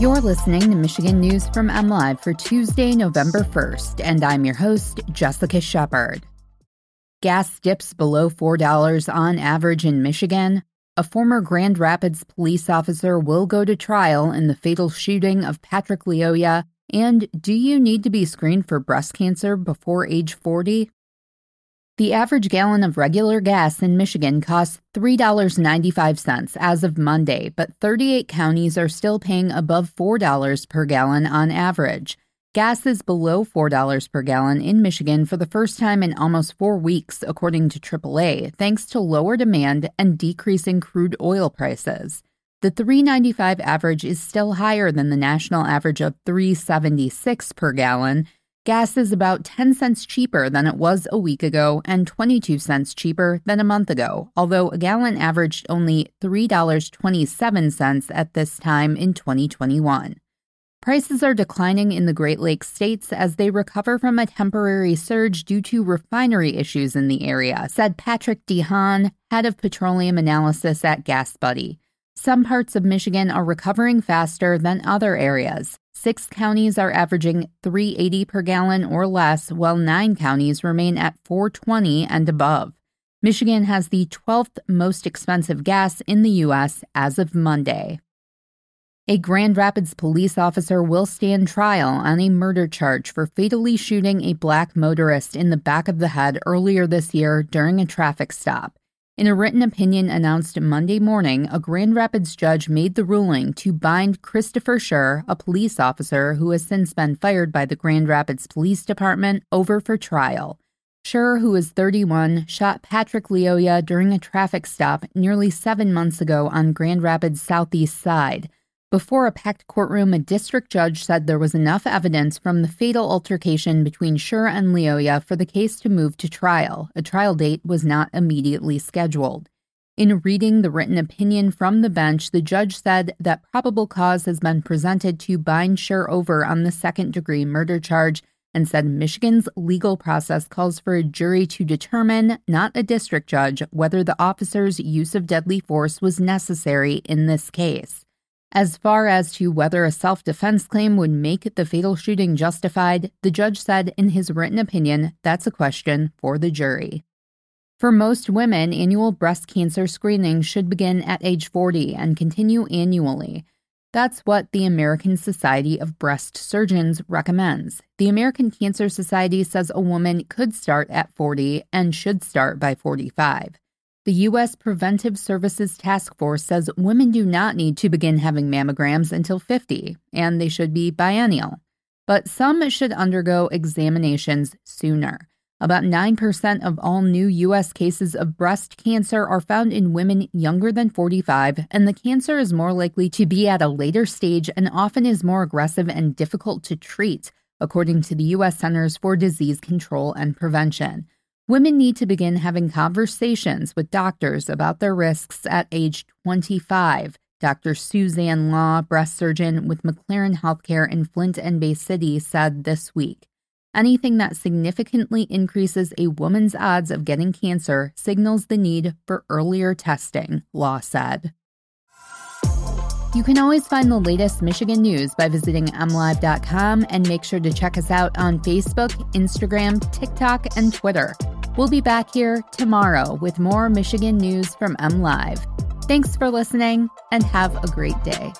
You're listening to Michigan News from MLive for Tuesday, November 1st, and I'm your host, Jessica Shepard. Gas dips below $4 on average in Michigan. A former Grand Rapids police officer will go to trial in the fatal shooting of Patrick Lyoya. And do you need to be screened for breast cancer before age 40? The average gallon of regular gas in Michigan costs $3.95 as of Monday, but 38 counties are still paying above $4 per gallon on average. Gas is below $4 per gallon in Michigan for the first time in almost four weeks, according to AAA, thanks to lower demand and decreasing crude oil prices. The 395 average is still higher than the national average of 376 per gallon Gas is about 10 cents cheaper than it was a week ago and 22 cents cheaper than a month ago, although a gallon averaged only $3.27 at this time in 2021. Prices are declining in the Great Lakes states as they recover from a temporary surge due to refinery issues in the area, said Patrick DeHaan, head of petroleum analysis at GasBuddy. Some parts of Michigan are recovering faster than other areas. Six counties are averaging 380 per gallon or less, while nine counties remain at 420 and above. Michigan has the 12th most expensive gas in the U.S. as of Monday. A Grand Rapids police officer will stand trial on a murder charge for fatally shooting a black motorist in the back of the head earlier this year during a traffic stop. In a written opinion announced Monday morning, a Grand Rapids judge made the ruling to bind Christopher Schurr, a police officer who has since been fired by the Grand Rapids Police Department, over for trial. Schurr, who is 31, shot Patrick Lyoya during a traffic stop nearly seven months ago on Grand Rapids' southeast side. Before a packed courtroom, a district judge said there was enough evidence from the fatal altercation between Schurr and Lyoya for the case to move to trial. A trial date was not immediately scheduled. In reading the written opinion from the bench, the judge said that probable cause has been presented to bind Schurr over on the second degree murder charge and said Michigan's legal process calls for a jury to determine, not a district judge, whether the officer's use of deadly force was necessary in this case. As far as to whether a self defense claim would make the fatal shooting justified, the judge said in his written opinion that's a question for the jury. For most women, annual breast cancer screening should begin at age 40 and continue annually. That's what the American Society of Breast Surgeons recommends. The American Cancer Society says a woman could start at 40 and should start by 45. The U.S. Preventive Services Task Force says women do not need to begin having mammograms until 50, and they should be biennial. But some should undergo examinations sooner. About 9% of all new U.S. cases of breast cancer are found in women younger than 45, and the cancer is more likely to be at a later stage and often is more aggressive and difficult to treat, according to the U.S. Centers for Disease Control and Prevention. Women need to begin having conversations with doctors about their risks at age 25. Dr. Suzanne Law, breast surgeon with McLaren Healthcare in Flint and Bay City, said this week. Anything that significantly increases a woman's odds of getting cancer signals the need for earlier testing, Law said. You can always find the latest Michigan news by visiting mlive.com and make sure to check us out on Facebook, Instagram, TikTok, and Twitter. We'll be back here tomorrow with more Michigan news from MLive. Thanks for listening and have a great day.